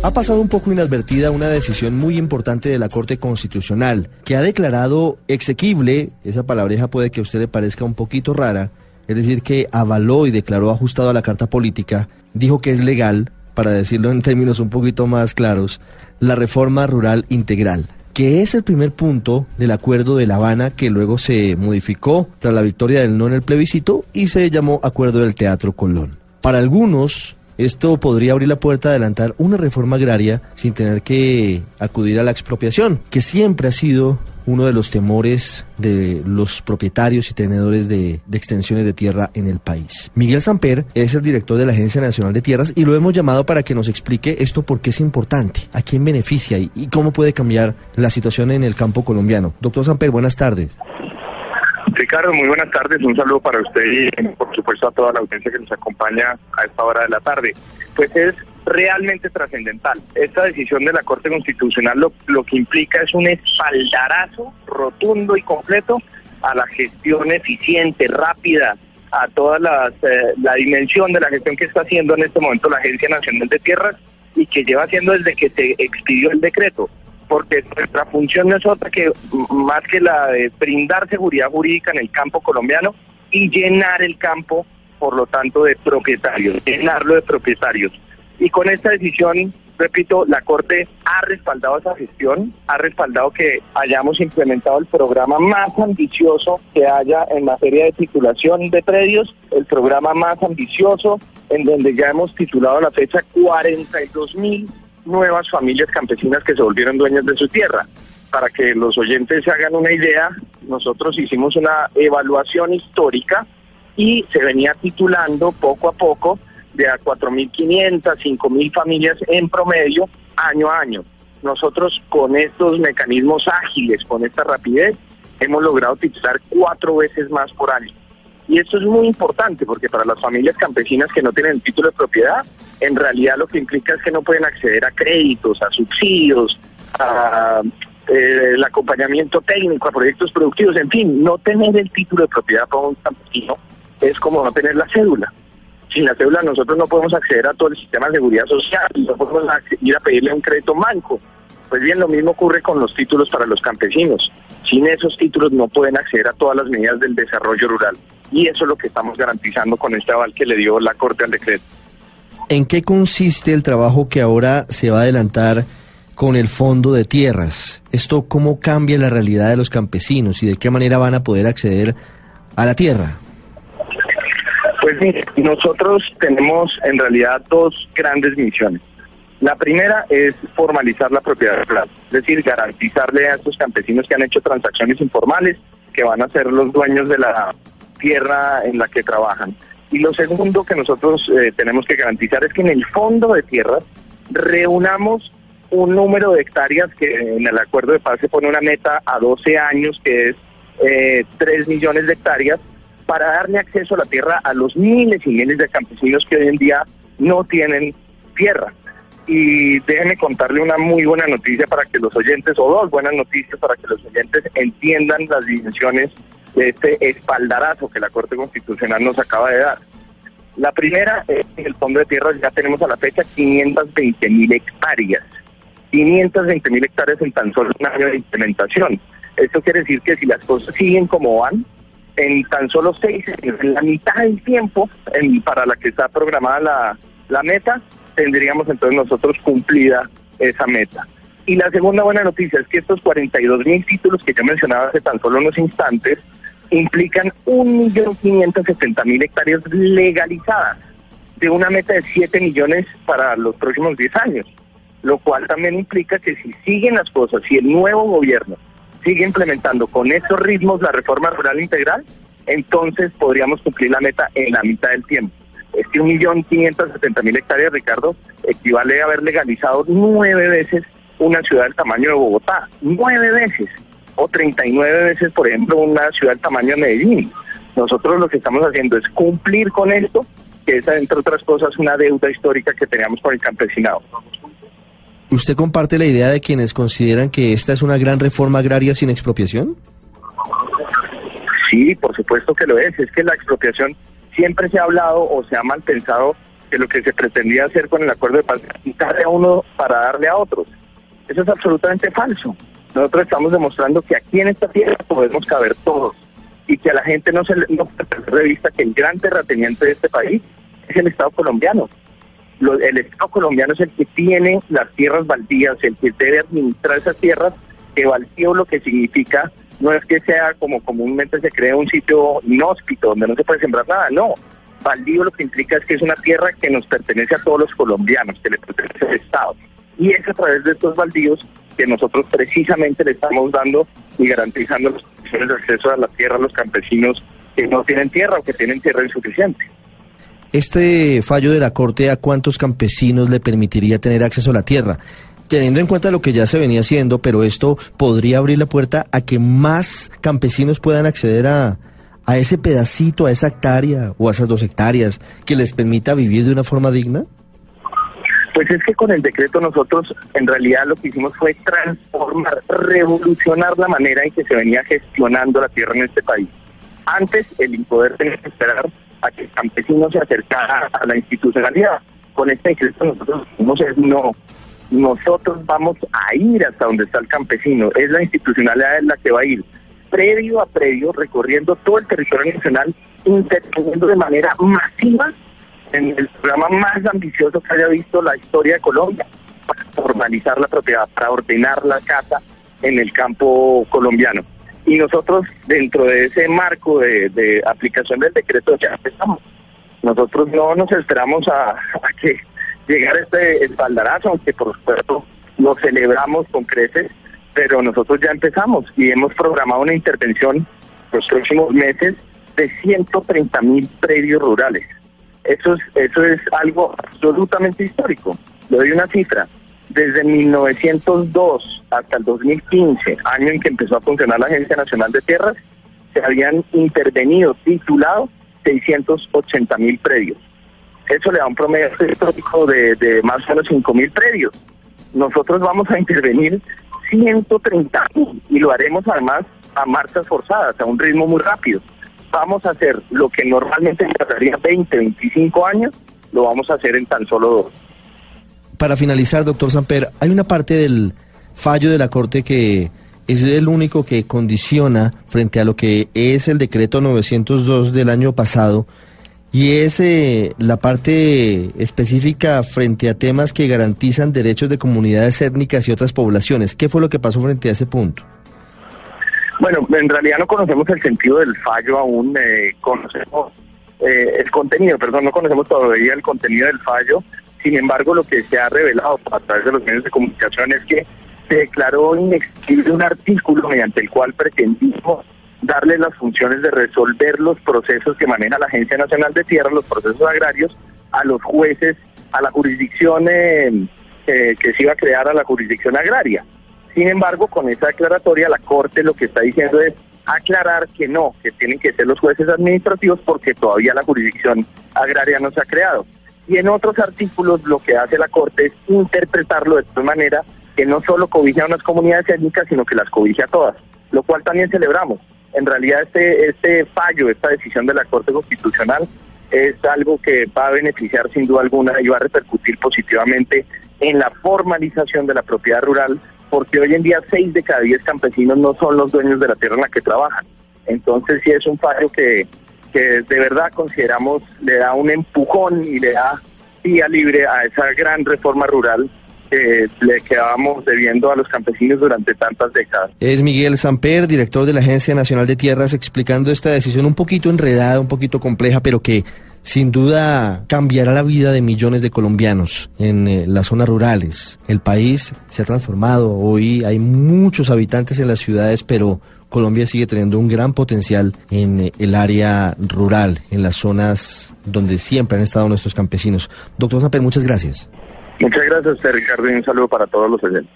Ha pasado un poco inadvertida una decisión muy importante de la Corte Constitucional, que ha declarado exequible, esa palabreja puede que a usted le parezca un poquito rara, es decir, que avaló y declaró ajustado a la Carta Política, dijo que es legal, para decirlo en términos un poquito más claros, la reforma rural integral que es el primer punto del acuerdo de La Habana que luego se modificó tras la victoria del no en el plebiscito y se llamó Acuerdo del Teatro Colón. Para algunos, esto podría abrir la puerta a adelantar una reforma agraria sin tener que acudir a la expropiación, que siempre ha sido uno de los temores de los propietarios y tenedores de, extensiones de tierra en el país. Miguel Samper es el director de la Agencia Nacional de Tierras y lo hemos llamado para que nos explique esto por qué es importante, a quién beneficia y, y cómo puede cambiar la situación en el campo colombiano. Doctor Samper, buenas tardes. Ricardo, muy buenas tardes. Un saludo para usted y, por supuesto, a toda la audiencia que nos acompaña a esta hora de la tarde. Pues es realmente trascendental. Esta decisión de la Corte Constitucional lo, que implica es un espaldarazo rotundo y completo a la gestión eficiente, rápida, a toda las, eh, la dimensión de la gestión que está haciendo en este momento la Agencia Nacional de Tierras y que lleva haciendo desde que se expidió el decreto porque nuestra función no es otra que más que la de brindar seguridad jurídica en el campo colombiano y llenar el campo, por lo tanto, de propietarios, llenarlo de propietarios. Y con esta decisión, repito, la Corte ha respaldado esa gestión, ha respaldado que hayamos implementado el programa más ambicioso que haya en materia de titulación de predios, el programa más ambicioso, en donde ya hemos titulado a la fecha 42 mil nuevas familias campesinas que se volvieron dueñas de su tierra. Para que los oyentes se hagan una idea, nosotros hicimos una evaluación histórica y se venía titulando poco a poco de a 4.500, 5.000 familias en promedio año a año. Nosotros con estos mecanismos ágiles, con esta rapidez, hemos logrado titular cuatro veces más por año. Y esto es muy importante porque para las familias campesinas que no tienen el título de propiedad, en realidad lo que implica es que no pueden acceder a créditos, a subsidios, a eh, el acompañamiento técnico, a proyectos productivos, en fin, no tener el título de propiedad para un campesino es como no tener la cédula. Sin la cédula nosotros no podemos acceder a todo el sistema de seguridad social, no podemos ir a pedirle un crédito banco. Pues bien, lo mismo ocurre con los títulos para los campesinos. Sin esos títulos no pueden acceder a todas las medidas del desarrollo rural. Y eso es lo que estamos garantizando con este aval que le dio la Corte al decreto. ¿En qué consiste el trabajo que ahora se va a adelantar con el Fondo de Tierras? ¿Esto cómo cambia la realidad de los campesinos y de qué manera van a poder acceder a la tierra? Pues mire, nosotros tenemos en realidad dos grandes misiones. La primera es formalizar la propiedad rural, es decir, garantizarle a estos campesinos que han hecho transacciones informales que van a ser los dueños de la tierra en la que trabajan. Y lo segundo que nosotros eh, tenemos que garantizar es que en el fondo de tierras reunamos un número de hectáreas que en el acuerdo de paz se pone una meta a 12 años que es eh, 3 millones de hectáreas para darle acceso a la tierra a los miles y miles de campesinos que hoy en día no tienen tierra. Y déjenme contarle una muy buena noticia para que los oyentes, o dos buenas noticias para que los oyentes entiendan las dimensiones de este espaldarazo que la Corte Constitucional nos acaba de dar. La primera es que en el Fondo de Tierras ya tenemos a la fecha 520 mil hectáreas. 520 mil hectáreas en tan solo un año de implementación. Esto quiere decir que si las cosas siguen como van, en tan solo seis años, en la mitad del tiempo en, para la que está programada la, la meta, tendríamos entonces nosotros cumplida esa meta. Y la segunda buena noticia es que estos 42 mil títulos que yo mencionaba hace tan solo unos instantes implican 1.570.000 hectáreas legalizadas de una meta de 7 millones para los próximos 10 años, lo cual también implica que si siguen las cosas, si el nuevo gobierno sigue implementando con estos ritmos la reforma rural integral, entonces podríamos cumplir la meta en la mitad del tiempo. Este 1.570.000 hectáreas, Ricardo, equivale a haber legalizado nueve veces una ciudad del tamaño de Bogotá. Nueve veces. O 39 veces, por ejemplo, una ciudad del tamaño de Medellín. Nosotros lo que estamos haciendo es cumplir con esto, que es, entre otras cosas, una deuda histórica que teníamos con el campesinado. ¿Usted comparte la idea de quienes consideran que esta es una gran reforma agraria sin expropiación? Sí, por supuesto que lo es. Es que la expropiación siempre se ha hablado o se ha mal pensado que lo que se pretendía hacer con el acuerdo de paz es quitarle a uno para darle a otros. Eso es absolutamente falso. Nosotros estamos demostrando que aquí en esta tierra podemos caber todos y que a la gente no se le no de vista que el gran terrateniente de este país es el Estado colombiano. Lo- el Estado colombiano es el que tiene las tierras baldías, el que debe administrar esas tierras, que baldío lo que significa no es que sea como comúnmente se cree un sitio inhóspito donde no se puede sembrar nada, no. Baldío lo que implica es que es una tierra que nos pertenece a todos los colombianos, que le pertenece al Estado. Y es a través de estos baldíos que nosotros precisamente le estamos dando y garantizando las condiciones de acceso a la tierra a los campesinos que no tienen tierra o que tienen tierra insuficiente. Este fallo de la Corte, ¿a cuántos campesinos le permitiría tener acceso a la tierra? Teniendo en cuenta lo que ya se venía haciendo, pero esto podría abrir la puerta a que más campesinos puedan acceder a, a ese pedacito, a esa hectárea o a esas dos hectáreas que les permita vivir de una forma digna. Pues es que con el decreto nosotros en realidad lo que hicimos fue transformar, revolucionar la manera en que se venía gestionando la tierra en este país. Antes el impoder tenía que esperar a que el campesino se acercara a la institucionalidad. Con este decreto nosotros decimos es no, nosotros vamos a ir hasta donde está el campesino, es la institucionalidad la que va a ir, previo a previo, recorriendo todo el territorio nacional, interviniendo de manera masiva en el programa más ambicioso que haya visto la historia de Colombia, para formalizar la propiedad, para ordenar la casa en el campo colombiano. Y nosotros, dentro de ese marco de, aplicación del decreto, ya empezamos. Nosotros no nos esperamos a, a que llegara este espaldarazo, aunque por supuesto lo celebramos con creces, pero nosotros ya empezamos y hemos programado una intervención los próximos meses de 130 mil predios rurales. Eso es, eso es algo absolutamente histórico. Le doy una cifra. Desde 1902 hasta el 2015, año en que empezó a funcionar la Agencia Nacional de Tierras, se habían intervenido, titulado 680 mil predios. Eso le da un promedio histórico de, más o menos 5 mil predios. Nosotros vamos a intervenir 130 mil y lo haremos además a marchas forzadas, a un ritmo muy rápido. Vamos a hacer lo que normalmente tardaría 20, 25 años, lo vamos a hacer en tan solo dos. Para finalizar, doctor Samper, hay una parte del fallo de la Corte que es el único que condiciona frente a lo que es el decreto 902 del año pasado y es eh, la parte específica frente a temas que garantizan derechos de comunidades étnicas y otras poblaciones. ¿Qué fue lo que pasó frente a ese punto? Bueno, en realidad no conocemos el sentido del fallo aún, eh, conocemos eh, el contenido, perdón, no conocemos todavía el contenido del fallo. Sin embargo, lo que se ha revelado a través de los medios de comunicación es que se declaró inexistente un artículo mediante el cual pretendimos darle las funciones de resolver los procesos que maneja la Agencia Nacional de Tierra, los procesos agrarios, a los jueces, a la jurisdicción eh, eh, que se iba a crear a la jurisdicción agraria. Sin embargo, con esa declaratoria, la Corte lo que está diciendo es aclarar que no, que tienen que ser los jueces administrativos porque todavía la jurisdicción agraria no se ha creado. Y en otros artículos lo que hace la Corte es interpretarlo de tal manera que no solo cobija a unas comunidades étnicas, sino que las cobije a todas, lo cual también celebramos. En realidad este, este fallo, esta decisión de la Corte Constitucional es algo que va a beneficiar sin duda alguna y va a repercutir positivamente en la formalización de la propiedad rural, porque hoy en día seis de cada diez campesinos no son los dueños de la tierra en la que trabajan. Entonces sí es un fallo que, que de verdad consideramos le da un empujón y le da vía libre a esa gran reforma rural que le quedábamos debiendo a los campesinos durante tantas décadas. Es Miguel Samper, director de la Agencia Nacional de Tierras, explicando esta decisión un poquito enredada, un poquito compleja, pero que sin duda cambiará la vida de millones de colombianos en eh, las zonas rurales. El país se ha transformado, hoy hay muchos habitantes en las ciudades, pero Colombia sigue teniendo un gran potencial en eh, el área rural, en las zonas donde siempre han estado nuestros campesinos. Doctor Samper, muchas gracias. Muchas gracias, Ricardo, y un saludo para todos los oyentes.